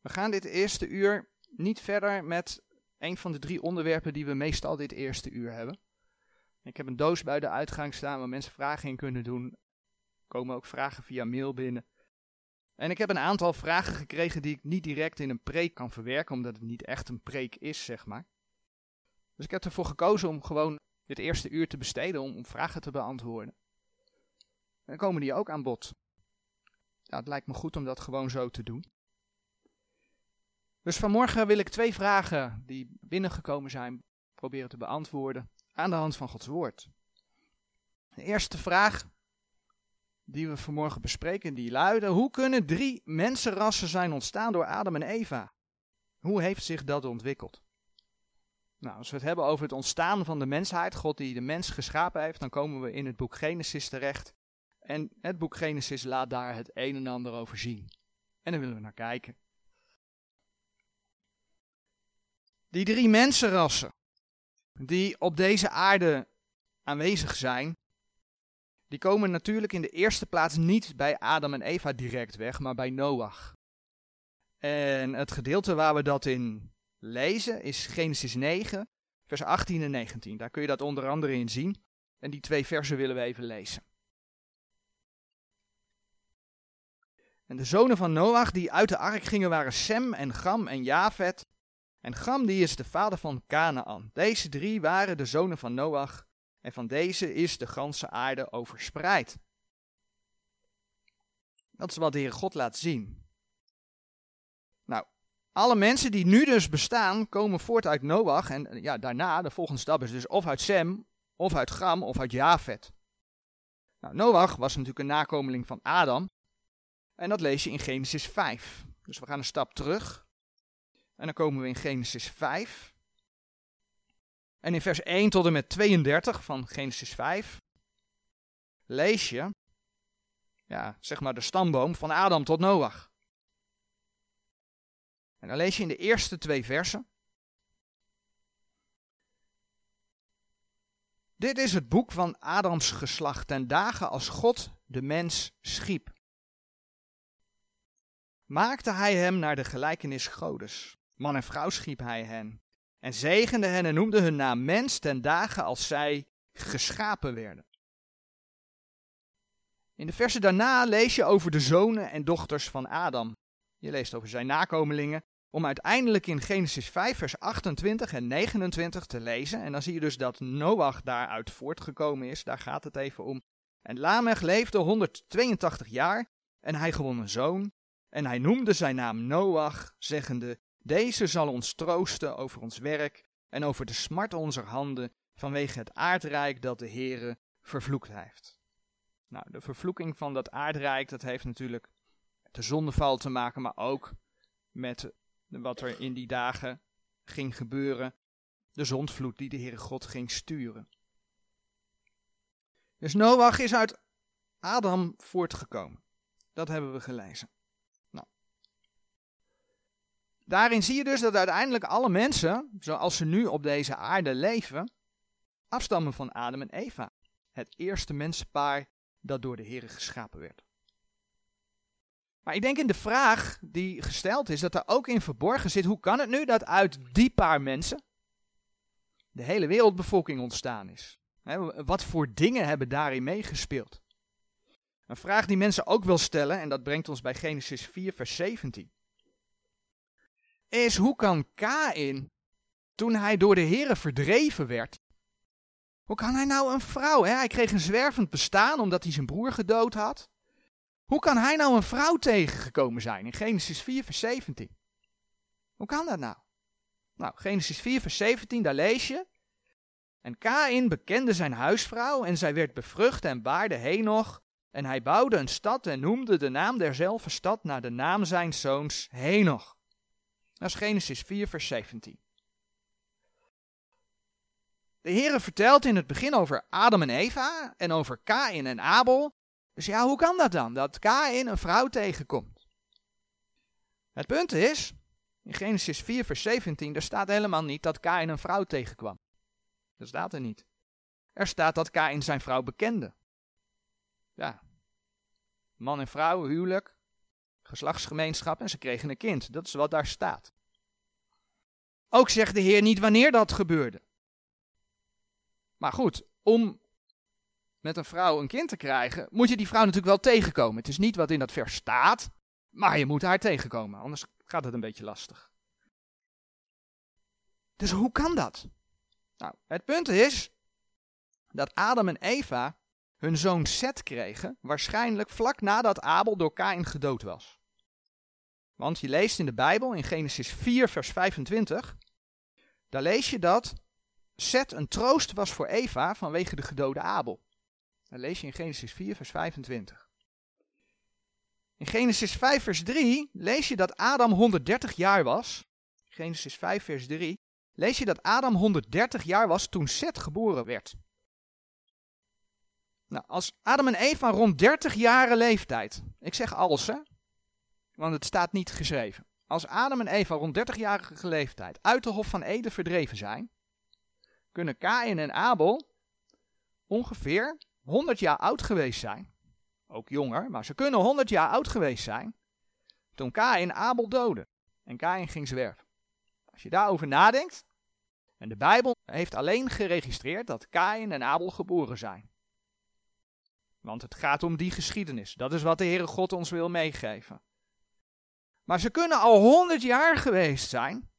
We gaan dit eerste uur niet verder met een van de drie onderwerpen die we meestal dit eerste uur hebben. Ik heb een doos bij de uitgang staan waar mensen vragen in kunnen doen. Er komen ook vragen via mail binnen. En ik heb een aantal vragen gekregen die ik niet direct in een preek kan verwerken, omdat het niet echt een preek is, zeg maar. Dus ik heb ervoor gekozen om gewoon dit eerste uur te besteden om, vragen te beantwoorden. En dan komen die ook aan bod. Het lijkt me goed om dat gewoon zo te doen. Dus vanmorgen wil ik twee vragen die binnengekomen zijn proberen te beantwoorden aan de hand van Gods woord. De eerste vraag die we vanmorgen bespreken, die luiden: Hoe kunnen drie mensenrassen zijn ontstaan door Adam en Eva? Hoe heeft zich dat ontwikkeld? Nou, als we het hebben over het ontstaan van de mensheid, God die de mens geschapen heeft, dan komen we in het boek Genesis terecht. En het boek Genesis laat daar het een en ander over zien. En daar willen we naar kijken. Die drie mensenrassen die op deze aarde aanwezig zijn, die komen natuurlijk in de eerste plaats niet bij Adam en Eva direct weg, maar bij Noach. En het gedeelte waar we dat in lezen is Genesis 9, vers 18 en 19. Daar kun je dat onder andere in zien. En die twee versen willen we even lezen. En de zonen van Noach die uit de ark gingen waren Sem en Gam en Javet. En Gam die is de vader van Canaan. Deze drie waren de zonen van Noach en van deze is de ganse aarde overspreid. Dat is wat de Heer God laat zien. Nou, alle mensen die nu dus bestaan, komen voort uit Noach. En ja, daarna, de volgende stap is dus of uit Sem, of uit Gam, of uit Javet. Nou, Noach was natuurlijk een nakomeling van Adam. En dat lees je in Genesis 5. Dus we gaan een stap terug. En dan komen we in Genesis 5. En in vers 1 tot en met 32 van Genesis 5 lees je, ja, zeg maar de stamboom van Adam tot Noach. En dan lees je in de eerste twee versen. Dit is het boek van Adams geslacht ten dagen als God de mens schiep. Maakte hij hem naar de gelijkenis Godes. Man en vrouw schiep hij hen. En zegende hen en noemde hun naam mens ten dagen als zij geschapen werden. In de versen daarna lees je over de zonen en dochters van Adam. Je leest over zijn nakomelingen, om uiteindelijk in Genesis 5, vers 28 en 29 te lezen. En dan zie je dus dat Noach daaruit voortgekomen is, daar gaat het even om. En Lamech leefde 182 jaar en hij gewon een zoon. En hij noemde zijn naam Noach, zeggende, deze zal ons troosten over ons werk en over de smart onze handen vanwege het aardrijk dat de Heere vervloekt heeft. Nou, de vervloeking van dat aardrijk, dat heeft natuurlijk met de zondeval te maken, maar ook met wat er in die dagen ging gebeuren. De zondvloed die de Heere God ging sturen. Dus Noach is uit Adam voortgekomen. Dat hebben we gelezen. Daarin zie je dus dat uiteindelijk alle mensen, zoals ze nu op deze aarde leven, afstammen van Adam en Eva. Het eerste mensenpaar dat door de Heer geschapen werd. Maar ik denk in de vraag die gesteld is, dat er ook in verborgen zit, hoe kan het nu dat uit die paar mensen de hele wereldbevolking ontstaan is? wat voor dingen hebben daarin meegespeeld? Een vraag die mensen ook wil stellen, en dat brengt ons bij Genesis 4, vers 17 is hoe kan Kain, toen hij door de heren verdreven werd, hoe kan hij nou een vrouw, hij kreeg een zwervend bestaan omdat hij zijn broer gedood had. Hoe kan hij nou een vrouw tegengekomen zijn in Genesis 4 vers 17? Hoe kan dat nou? Nou, Genesis 4 vers 17, daar lees je. En Kain bekende zijn huisvrouw en zij werd bevrucht en baarde Henoch. En hij bouwde een stad en noemde de naam derzelfde stad naar de naam zijn zoons Henoch. Dat is Genesis 4, vers 17. De Heere vertelt in het begin over Adam en Eva en over Kain en Abel. Dus ja, hoe kan dat dan, dat Kain een vrouw tegenkomt? Het punt is, in Genesis 4, vers 17, er staat helemaal niet dat Kain een vrouw tegenkwam. Dat staat er niet. Er staat dat Kain zijn vrouw bekende. Ja, man en vrouw, huwelijk, geslachtsgemeenschap en ze kregen een kind. Dat is wat daar staat. Ook zegt de Heer niet wanneer dat gebeurde. Maar goed, om met een vrouw een kind te krijgen, moet je die vrouw natuurlijk wel tegenkomen. Het is niet wat in dat vers staat, maar je moet haar tegenkomen, anders gaat het een beetje lastig. Dus hoe kan dat? Nou, het punt is dat Adam en Eva hun zoon Seth kregen, waarschijnlijk vlak nadat Abel door Kain gedood was. Want je leest in de Bijbel, in Genesis 4, vers 25, daar lees je dat Seth een troost was voor Eva vanwege de gedode Abel. Dat lees je in Genesis 4, vers 25. In Genesis 5, vers 3 lees je dat Adam 130 jaar was. Genesis 5, vers 3 lees je dat Adam 130 jaar was toen Seth geboren werd. Nou, als Adam en Eva rond 30 jaren leeftijd, ik zeg als hè, want het staat niet geschreven. Als Adam en Eva rond 30-jarige leeftijd uit de Hof van Eden verdreven zijn, kunnen Kain en Abel ongeveer 100 jaar oud geweest zijn. Ook jonger, maar ze kunnen 100 jaar oud geweest zijn toen Kain Abel doodde en Kain ging zwerven. Als je daarover nadenkt, en de Bijbel heeft alleen geregistreerd dat Kain en Abel geboren zijn. Want het gaat om die geschiedenis. Dat is wat de Heere God ons wil meegeven. Maar ze kunnen al honderd jaar geweest zijn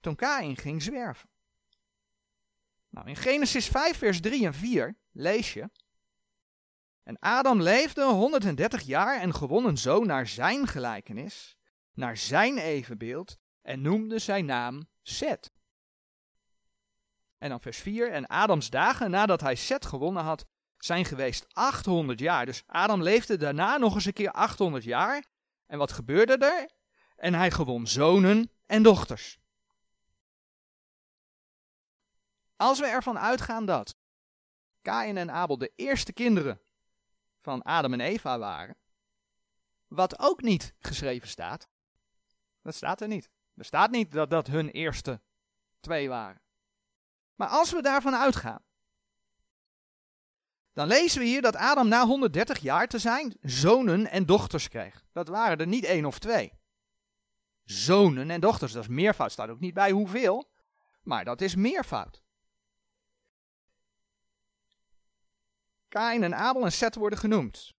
toen Kain ging zwerven. Nou, in Genesis 5, vers 3 en 4 lees je. En Adam leefde 130 jaar en gewon een zoon naar zijn gelijkenis, naar zijn evenbeeld, en noemde zijn naam Seth. En dan vers 4. En Adams dagen nadat hij Seth gewonnen had, zijn geweest 800 jaar. Dus Adam leefde daarna nog eens een keer 800 jaar. En wat gebeurde er? En hij gewon zonen en dochters. Als we ervan uitgaan dat Kain en Abel de eerste kinderen van Adam en Eva waren, wat ook niet geschreven staat, dat staat er niet. Er staat niet dat dat hun eerste twee waren. Maar als we daarvan uitgaan, dan lezen we hier dat Adam na 130 jaar te zijn zonen en dochters kreeg. Dat waren er niet één of twee. Zonen en dochters, dat is meervoud. Staat ook niet bij hoeveel, maar dat is meervoud. Kain en Abel en Seth worden genoemd.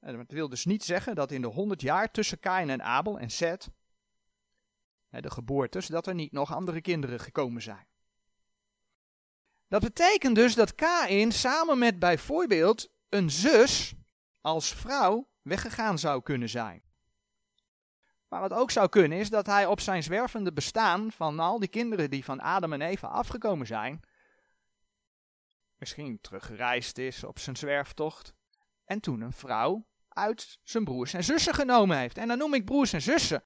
En dat wil dus niet zeggen dat in de 100 jaar tussen Kain en Abel en Seth, de geboortes, dat er niet nog andere kinderen gekomen zijn. Dat betekent dus dat Kain samen met bijvoorbeeld een zus als vrouw weggegaan zou kunnen zijn. Maar wat ook zou kunnen is dat hij op zijn zwervende bestaan van al die kinderen die van Adam en Eva afgekomen zijn, misschien teruggereisd is op zijn zwerftocht en toen een vrouw uit zijn broers en zussen genomen heeft. En dan noem ik broers en zussen.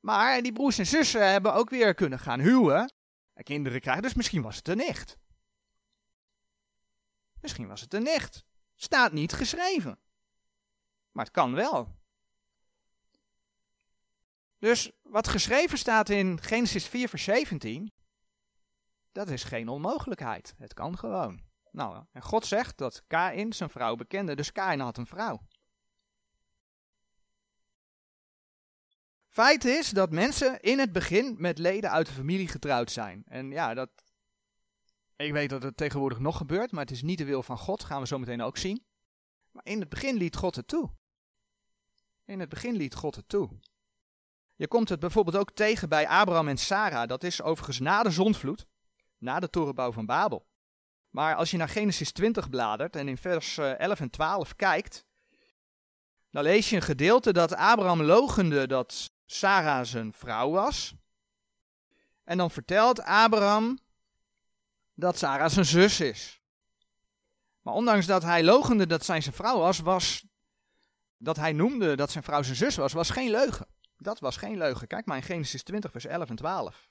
Maar die broers en zussen hebben ook weer kunnen gaan huwen en kinderen krijgen, dus misschien was het een nicht. Misschien was het een nicht. Staat niet geschreven. Maar het kan wel. Dus wat geschreven staat in Genesis 4, vers 17, dat is geen onmogelijkheid. Het kan gewoon. Nou, en God zegt dat Kain zijn vrouw bekende, dus Kain had een vrouw. Feit is dat mensen in het begin met leden uit de familie getrouwd zijn. En ja, dat ik weet dat het tegenwoordig nog gebeurt, maar het is niet de wil van God, gaan we zo meteen ook zien. Maar in het begin liet God het toe. In het begin liet God het toe. Je komt het bijvoorbeeld ook tegen bij Abraham en Sarah. Dat is overigens na de zondvloed, na de torenbouw van Babel. Maar als je naar Genesis 20 bladert en in vers 11 eh, en 12 kijkt, dan lees je een gedeelte dat Abraham logende dat Sarah zijn vrouw was. En dan vertelt Abraham dat Sarah zijn zus is. Maar ondanks dat hij logende dat zij zijn vrouw was, was dat hij noemde dat zijn vrouw zijn zus was, was geen leugen. Dat was geen leugen. Kijk maar in Genesis 20, vers 11 en 12.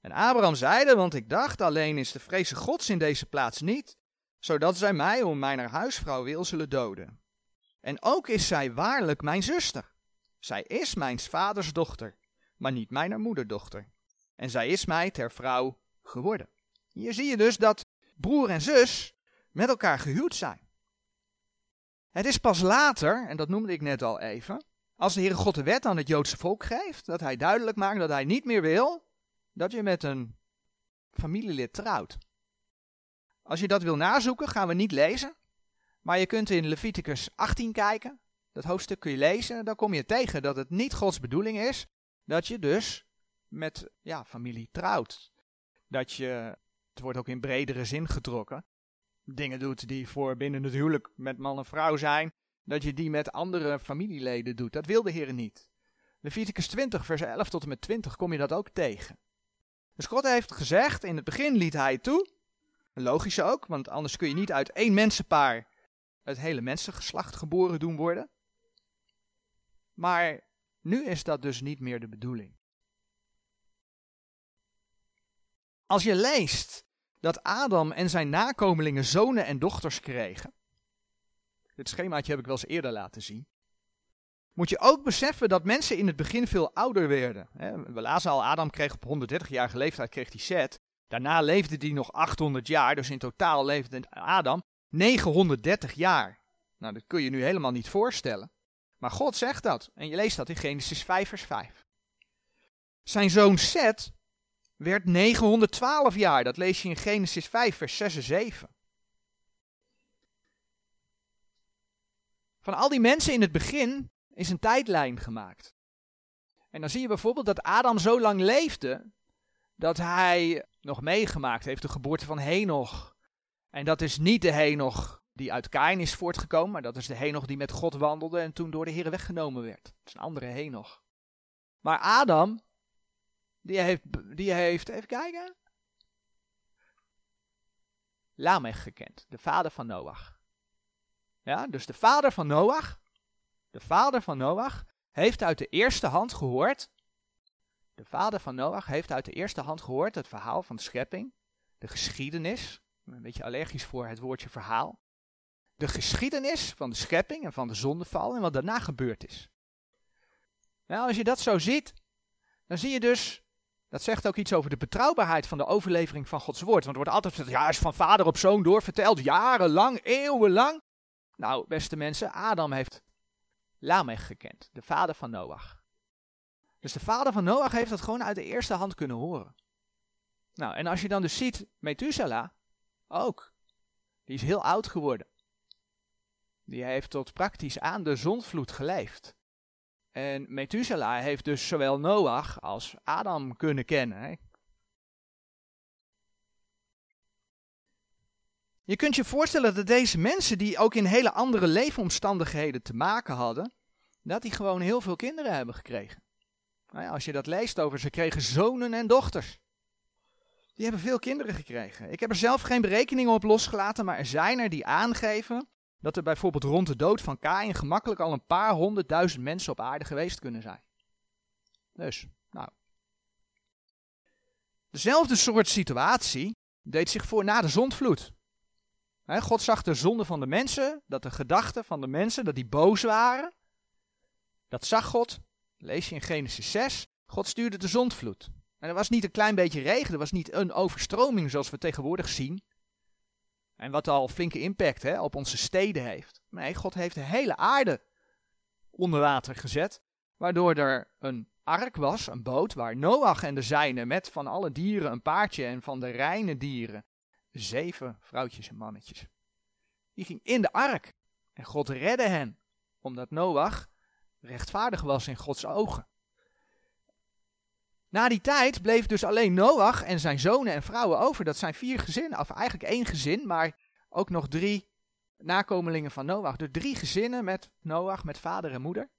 En Abraham zeide, want ik dacht, alleen is de vreze gods in deze plaats niet, zodat zij mij om mijn huisvrouw wil zullen doden. En ook is zij waarlijk mijn zuster. Zij is mijn vaders dochter, maar niet mijn moederdochter. En zij is mij ter vrouw geworden. Hier zie je dus dat broer en zus met elkaar gehuwd zijn. Het is pas later, en dat noemde ik net al even, Als de Heere God de wet aan het Joodse volk geeft, dat hij duidelijk maakt dat hij niet meer wil dat je met een familielid trouwt. Als je dat wil nazoeken, gaan we niet lezen. Maar je kunt in Leviticus 18 kijken. Dat hoofdstuk kun je lezen. Dan kom je tegen dat het niet Gods bedoeling is dat je dus met ja, familie trouwt. Dat je, het wordt ook in bredere zin getrokken, dingen doet die voor binnen het huwelijk met man en vrouw zijn, dat je die met andere familieleden doet. Dat wil de Heer niet. Leviticus 20, vers 11 tot en met 20 kom je dat ook tegen. Dus God heeft gezegd, in het begin liet hij het toe. Logisch ook, want anders kun je niet uit één mensenpaar het hele mensengeslacht geboren doen worden. Maar nu is dat dus niet meer de bedoeling. Als je leest dat Adam en zijn nakomelingen zonen en dochters kregen. Dit schemaatje heb ik wel eens eerder laten zien. Moet je ook beseffen dat mensen in het begin veel ouder werden. We lazen al, Adam kreeg op 130-jarige leeftijd kreeg hij Seth. Daarna leefde hij nog 800 jaar, dus in totaal leefde Adam 930 jaar. Nou, dat kun je nu helemaal niet voorstellen. Maar God zegt dat. En je leest dat in Genesis 5, vers 5. Zijn zoon Seth werd 912 jaar. Dat lees je in Genesis 5, vers 6 en 7. Van al die mensen in het begin is een tijdlijn gemaakt. En dan zie je bijvoorbeeld dat Adam zo lang leefde dat hij nog meegemaakt heeft de geboorte van Henoch. En dat is niet de Henoch die uit Kain is voortgekomen, maar dat is de Henoch die met God wandelde en toen door de Heer weggenomen werd. Dat is een andere Henoch. Maar Adam, die heeft, die heeft, even kijken, Lamech gekend, de vader van Noach. Ja, dus de vader van Noach, de vader van Noach, heeft uit de eerste hand gehoord, de vader van Noach heeft uit de eerste hand gehoord het verhaal van de schepping, de geschiedenis, een beetje allergisch voor het woordje verhaal, de geschiedenis van de schepping en van de zondeval en wat daarna gebeurd is. Nou, als je dat zo ziet, dan zie je dus, dat zegt ook iets over de betrouwbaarheid van de overlevering van Gods woord. Want er wordt altijd gezegd, ja, is van vader op zoon doorverteld, jarenlang, eeuwenlang. Nou, beste mensen, Adam heeft Lamech gekend, de vader van Noach. Dus de vader van Noach heeft dat gewoon uit de eerste hand kunnen horen. Nou, en als je dan dus ziet, Methuselah ook. Die is heel oud geworden. Die heeft tot praktisch aan de zondvloed geleefd. En Methuselah heeft dus zowel Noach als Adam kunnen kennen. Je kunt je voorstellen dat deze mensen, die ook in hele andere leefomstandigheden te maken hadden, dat die gewoon heel veel kinderen hebben gekregen. Nou ja, als je dat leest over, ze kregen zonen en dochters. Die hebben veel kinderen gekregen. Ik heb er zelf geen berekeningen op losgelaten, maar er zijn er die aangeven dat er bijvoorbeeld rond de dood van Kain gemakkelijk al een paar honderdduizend mensen op aarde geweest kunnen zijn. Dus, nou. Dezelfde soort situatie deed zich voor na de zondvloed. God zag de zonde van de mensen, dat de gedachten van de mensen, dat die boos waren. Dat zag God, lees je in Genesis 6. God stuurde de zondvloed. En er was niet een klein beetje regen, er was niet een overstroming zoals we tegenwoordig zien. En wat al flinke impact hè, op onze steden heeft. Nee, God heeft de hele aarde onder water gezet. Waardoor er een ark was, een boot, waar Noach en de zijnen met van alle dieren een paardje en van de reine dieren zeven vrouwtjes en mannetjes. Die ging in de ark. En God redde hen, omdat Noach rechtvaardig was in Gods ogen. Na die tijd bleef dus alleen Noach en zijn zonen en vrouwen over. Dat zijn vier gezinnen, of eigenlijk één gezin, maar ook nog drie nakomelingen van Noach. Dus drie gezinnen met Noach, met vader en moeder.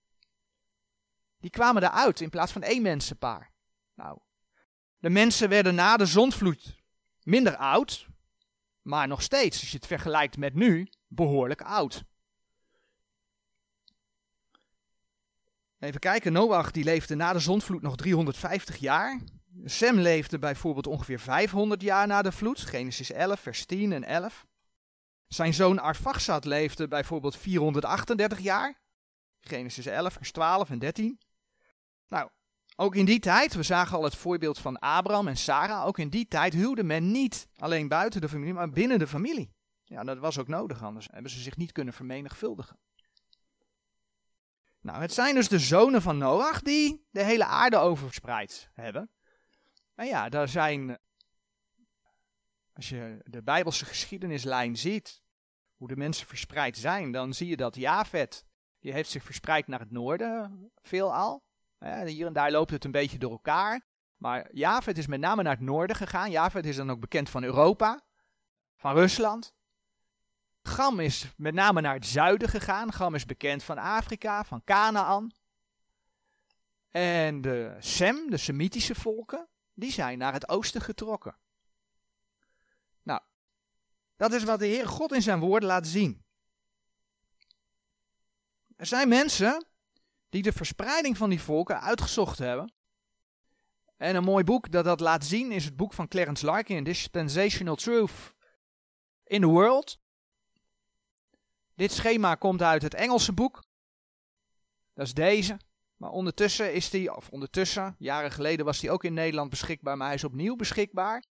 Die kwamen eruit in plaats van één mensenpaar. Nou, de mensen werden na de zondvloed minder oud, maar nog steeds, als je het vergelijkt met nu, behoorlijk oud. Even kijken, Noach die leefde na de zondvloed nog 350 jaar. Sem leefde bijvoorbeeld ongeveer 500 jaar na de vloed, Genesis 11, vers 10 en 11. Zijn zoon Arfaxad leefde bijvoorbeeld 438 jaar, Genesis 11, vers 12 en 13. Nou, ook in die tijd, we zagen al het voorbeeld van Abraham en Sarah, ook in die tijd huwde men niet alleen buiten de familie, maar binnen de familie. Ja, dat was ook nodig, anders hebben ze zich niet kunnen vermenigvuldigen. Nou, het zijn dus de zonen van Noach die de hele aarde overspreid hebben. En ja, daar zijn, als je de Bijbelse geschiedenislijn ziet, hoe de mensen verspreid zijn, dan zie je dat Javed, die heeft zich verspreid naar het noorden, veelal. hier en daar loopt het een beetje door elkaar. Maar Javed is met name naar het noorden gegaan. Javed is dan ook bekend van Europa, van Rusland. Gam is met name naar het zuiden gegaan. Gam is bekend van Afrika, van Canaan. En de Sem, de Semitische volken, die zijn naar het oosten getrokken. Nou, dat is wat de Heer God in zijn woorden laat zien. Er zijn mensen die de verspreiding van die volken uitgezocht hebben. En een mooi boek dat dat laat zien is het boek van Clarence Larkin, Dispensational Truth in the World. Dit schema komt uit het Engelse boek. Dat is deze. Maar ondertussen is die, of ondertussen, jaren geleden was die ook in Nederland beschikbaar, maar hij is opnieuw beschikbaar.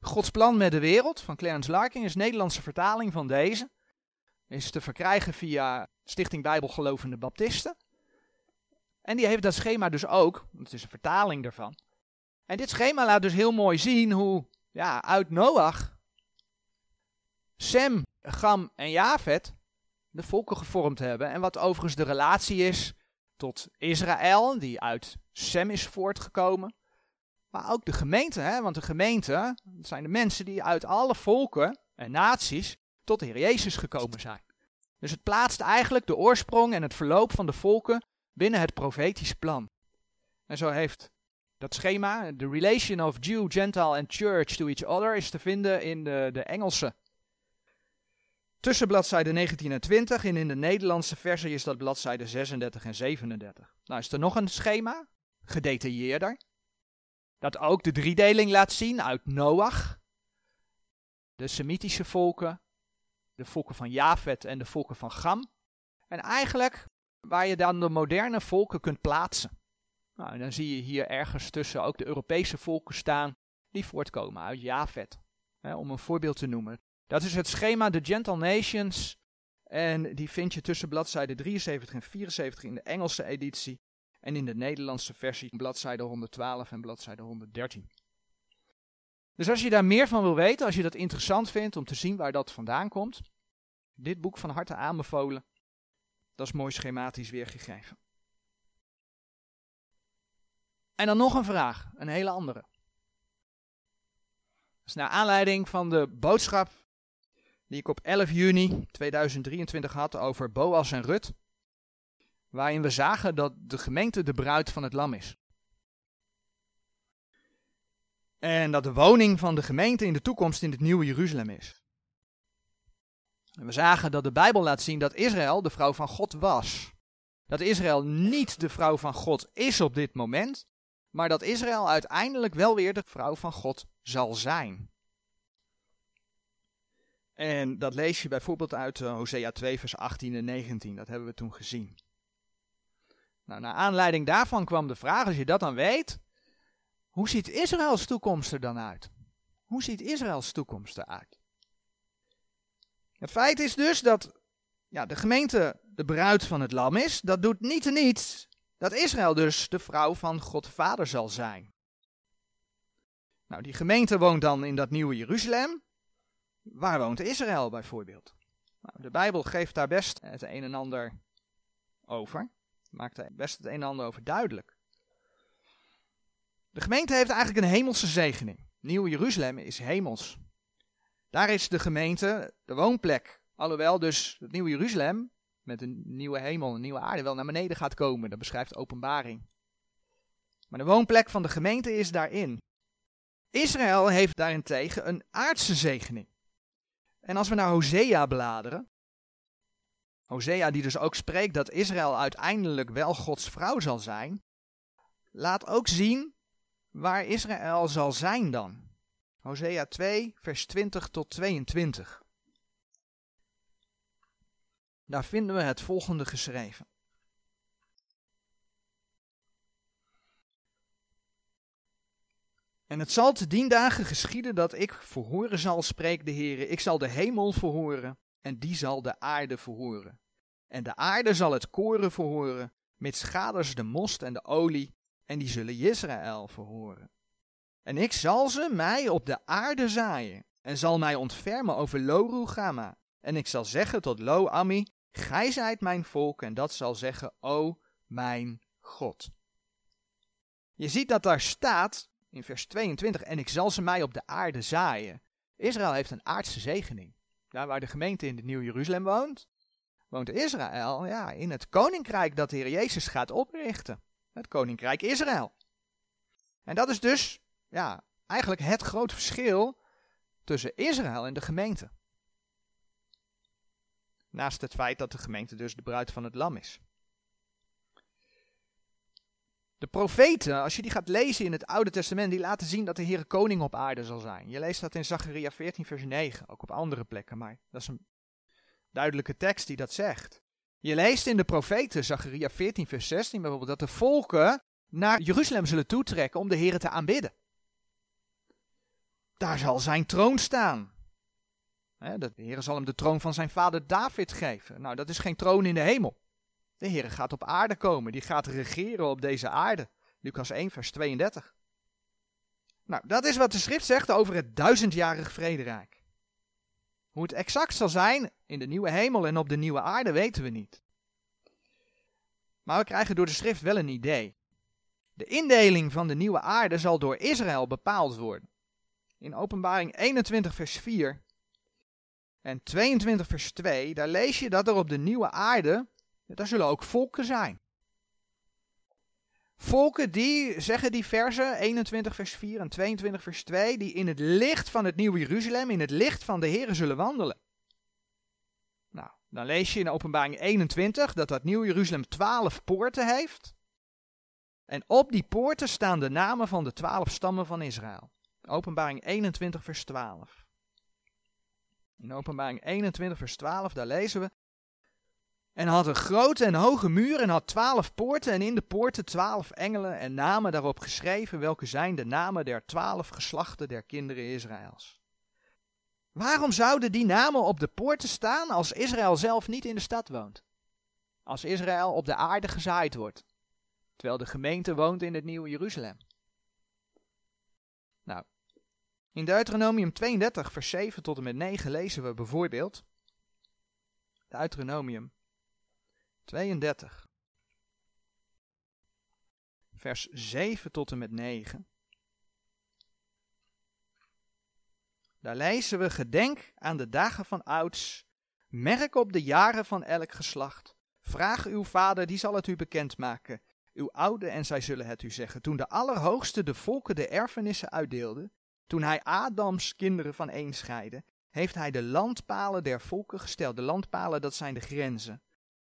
Gods plan met de wereld van Clarence Larkin is Nederlandse vertaling van deze. Is te verkrijgen via Stichting Bijbelgelovende Baptisten. En die heeft dat schema dus ook, het is een vertaling daarvan. En dit schema laat dus heel mooi zien hoe ja, uit Noach, Sem, Gam en Javet de volken gevormd hebben. En wat overigens de relatie is tot Israël, die uit Sem is voortgekomen. Maar ook de gemeente, hè? want de gemeente dat zijn de mensen die uit alle volken en naties tot de Heer Jezus gekomen zijn. Dus het plaatst eigenlijk de oorsprong en het verloop van de volken binnen het profetisch plan. En zo heeft dat schema, the relation of Jew, Gentile and Church to each other, is te vinden in de, de Engelse tussen bladzijde 19 en 20 en in de Nederlandse versie is dat bladzijde 36 en 37. Nou is er nog een schema, gedetailleerder, dat ook de driedeling laat zien uit Noach, de Semitische volken, de volken van Javet en de volken van Gam. En eigenlijk waar je dan de moderne volken kunt plaatsen. Nou, en dan zie je hier ergens tussen ook de Europese volken staan die voortkomen uit Javet. om een voorbeeld te noemen. Dat is het schema The Gentle Nations. En die vind je tussen bladzijde 73 en 74 in de Engelse editie. En in de Nederlandse versie bladzijde 112 en bladzijde 113. Dus als je daar meer van wil weten, als je dat interessant vindt om te zien waar dat vandaan komt, dit boek van harte aanbevolen. Dat is mooi schematisch weergegeven. En dan nog een vraag, een hele andere. Is naar aanleiding van de boodschap die ik op 11 juni 2023 had over Boas en Rut. Waarin we zagen dat de gemeente de bruid van het lam is. En dat de woning van de gemeente in de toekomst in het nieuwe Jeruzalem is. En we zagen dat de Bijbel laat zien dat Israël de vrouw van God was. Dat Israël niet de vrouw van God is op dit moment, maar dat Israël uiteindelijk wel weer de vrouw van God zal zijn. En dat lees je bijvoorbeeld uit uh, Hosea 2, vers 18 en 19. Dat hebben we toen gezien. Nou, naar aanleiding daarvan kwam de vraag, als je dat dan weet, hoe ziet Israëls toekomst er dan uit? Hoe ziet Israëls toekomst eruit? Het feit is dus dat ja, de gemeente de bruid van het lam is. Dat doet niet niets dat Israël dus de vrouw van God Vader zal zijn. Nou, die gemeente woont dan in dat nieuwe Jeruzalem. Waar woont Israël bijvoorbeeld? Nou, de Bijbel geeft daar best het een en ander over. Maakt best het een en ander over duidelijk. De gemeente heeft eigenlijk een hemelse zegening. Nieuw Jeruzalem is hemels. Daar is de gemeente de woonplek. Alhoewel dus het nieuwe Jeruzalem met een nieuwe hemel, een nieuwe aarde wel naar beneden gaat komen. Dat beschrijft openbaring. Maar de woonplek van de gemeente is daarin. Israël heeft daarentegen een aardse zegening. En als we naar Hosea bladeren, Hosea die dus ook spreekt dat Israël uiteindelijk wel Gods vrouw zal zijn, laat ook zien waar Israël zal zijn dan. Hosea 2, vers 20 tot 22. Daar vinden we het volgende geschreven. En het zal te dien dagen geschieden dat ik verhoren zal, spreekt de Heer. Ik zal de hemel verhoren en die zal de aarde verhoren. En de aarde zal het koren verhoren, mits gaders de most en de olie, en die zullen Israël verhoren. En ik zal ze mij op de aarde zaaien, en zal mij ontfermen over Lo En ik zal zeggen tot Lo Ami, gij zijt mijn volk, en dat zal zeggen, o mijn God. Je ziet dat daar staat, in vers 22, en ik zal ze mij op de aarde zaaien. Israël heeft een aardse zegening. Daar waar de gemeente in de Nieuw Jeruzalem woont, woont Israël ja, in het koninkrijk dat de Heer Jezus gaat oprichten. Het koninkrijk Israël. En dat is dus ja, eigenlijk het grote verschil tussen Israël en de gemeente. Naast het feit dat de gemeente dus de bruid van het lam is. De profeten, als je die gaat lezen in het Oude Testament, die laten zien dat de Heer koning op aarde zal zijn. Je leest dat in Zacharia 14, vers 9, ook op andere plekken, maar dat is een duidelijke tekst die dat zegt. Je leest in de profeten, Zacharia 14, vers 16 bijvoorbeeld, dat de volken naar Jeruzalem zullen toetrekken om de Heer te aanbidden. Daar zal zijn troon staan. de Heer zal hem de troon van zijn vader David geven. Nou, dat is geen troon in de hemel. De Heer gaat op aarde komen, die gaat regeren op deze aarde. Lucas 1, vers 32. Nou, dat is wat de schrift zegt over het duizendjarig vrederijk. Hoe het exact zal zijn in de nieuwe hemel en op de nieuwe aarde weten we niet. Maar we krijgen door de schrift wel een idee. De indeling van de nieuwe aarde zal door Israël bepaald worden. In Openbaring 21, vers 4 en 22, vers 2, daar lees je dat er op de nieuwe aarde daar zullen ook volken zijn. Volken die, zeggen die versen 21 vers 4 en 22 vers 2, die in het licht van het nieuwe Jeruzalem, in het licht van de Here zullen wandelen. Nou, dan lees je in openbaring 21 dat dat nieuwe Jeruzalem 12 poorten heeft. En op die poorten staan de namen van de 12 stammen van Israël. Openbaring 21 vers 12. In openbaring 21 vers 12, daar lezen we, en had een grote en hoge muur en had twaalf poorten en in de poorten twaalf engelen en namen daarop geschreven, welke zijn de namen der twaalf geslachten der kinderen Israëls. Waarom zouden die namen op de poorten staan als Israël zelf niet in de stad woont? Als Israël op de aarde gezaaid wordt, terwijl de gemeente woont in het nieuwe Jeruzalem. Nou, in Deuteronomium 32, vers 7 tot en met 9 lezen we bijvoorbeeld, Deuteronomium 32. Vers 7 tot en met 9. Daar lezen we: Gedenk aan de dagen van ouds, merk op de jaren van elk geslacht. Vraag uw vader, die zal het u bekendmaken. Uw oude, en zij zullen het u zeggen. Toen de Allerhoogste de volken de erfenissen uitdeelde, toen hij Adams kinderen van een scheidde, heeft hij de landpalen der volken gesteld. De landpalen, dat zijn de grenzen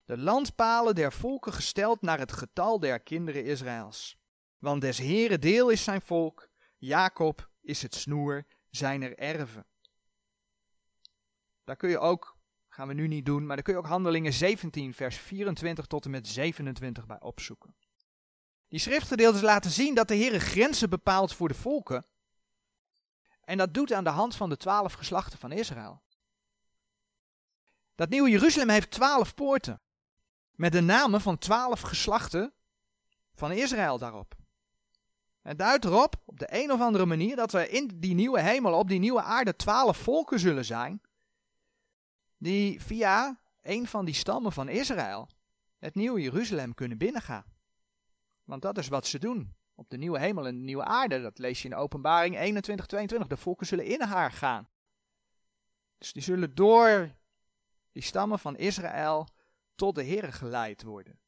de landpalen der volken gesteld naar het getal der kinderen Israëls. Want des Heere deel is zijn volk, Jacob is het snoer zijner erven. Daar kun je ook, gaan we nu niet doen, maar daar kun je ook Handelingen 17 vers 24 tot en met 27 bij opzoeken. Die schriftgedeeltes laten zien dat de Heere grenzen bepaalt voor de volken. En dat doet aan de hand van de twaalf geslachten van Israël. Dat nieuwe Jeruzalem heeft twaalf poorten. Met de namen van twaalf geslachten van Israël daarop. Het duidt erop, op de een of andere manier, dat er in die nieuwe hemel, op die nieuwe aarde, twaalf volken zullen zijn. Die via een van die stammen van Israël het nieuwe Jeruzalem kunnen binnengaan. Want dat is wat ze doen. Op de nieuwe hemel en de nieuwe aarde, dat lees je in openbaring 21, 22. De volken zullen in haar gaan. Dus die zullen door die stammen van Israël tot de Heer geleid worden.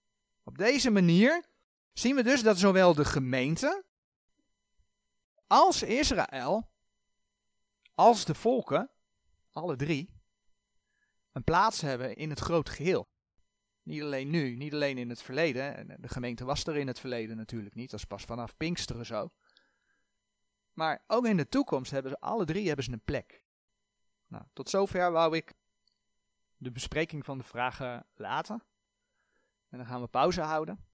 Op deze manier zien we dus dat zowel de gemeente als Israël, als de volken, alle drie, een plaats hebben in het groot geheel. Niet alleen nu, niet alleen in het verleden. De gemeente was er in het verleden natuurlijk niet, dat is pas vanaf Pinksteren zo. Maar ook in de toekomst hebben ze alle drie hebben ze een plek. Nou, tot zover wou ik de bespreking van de vragen laten. En dan gaan we pauze houden.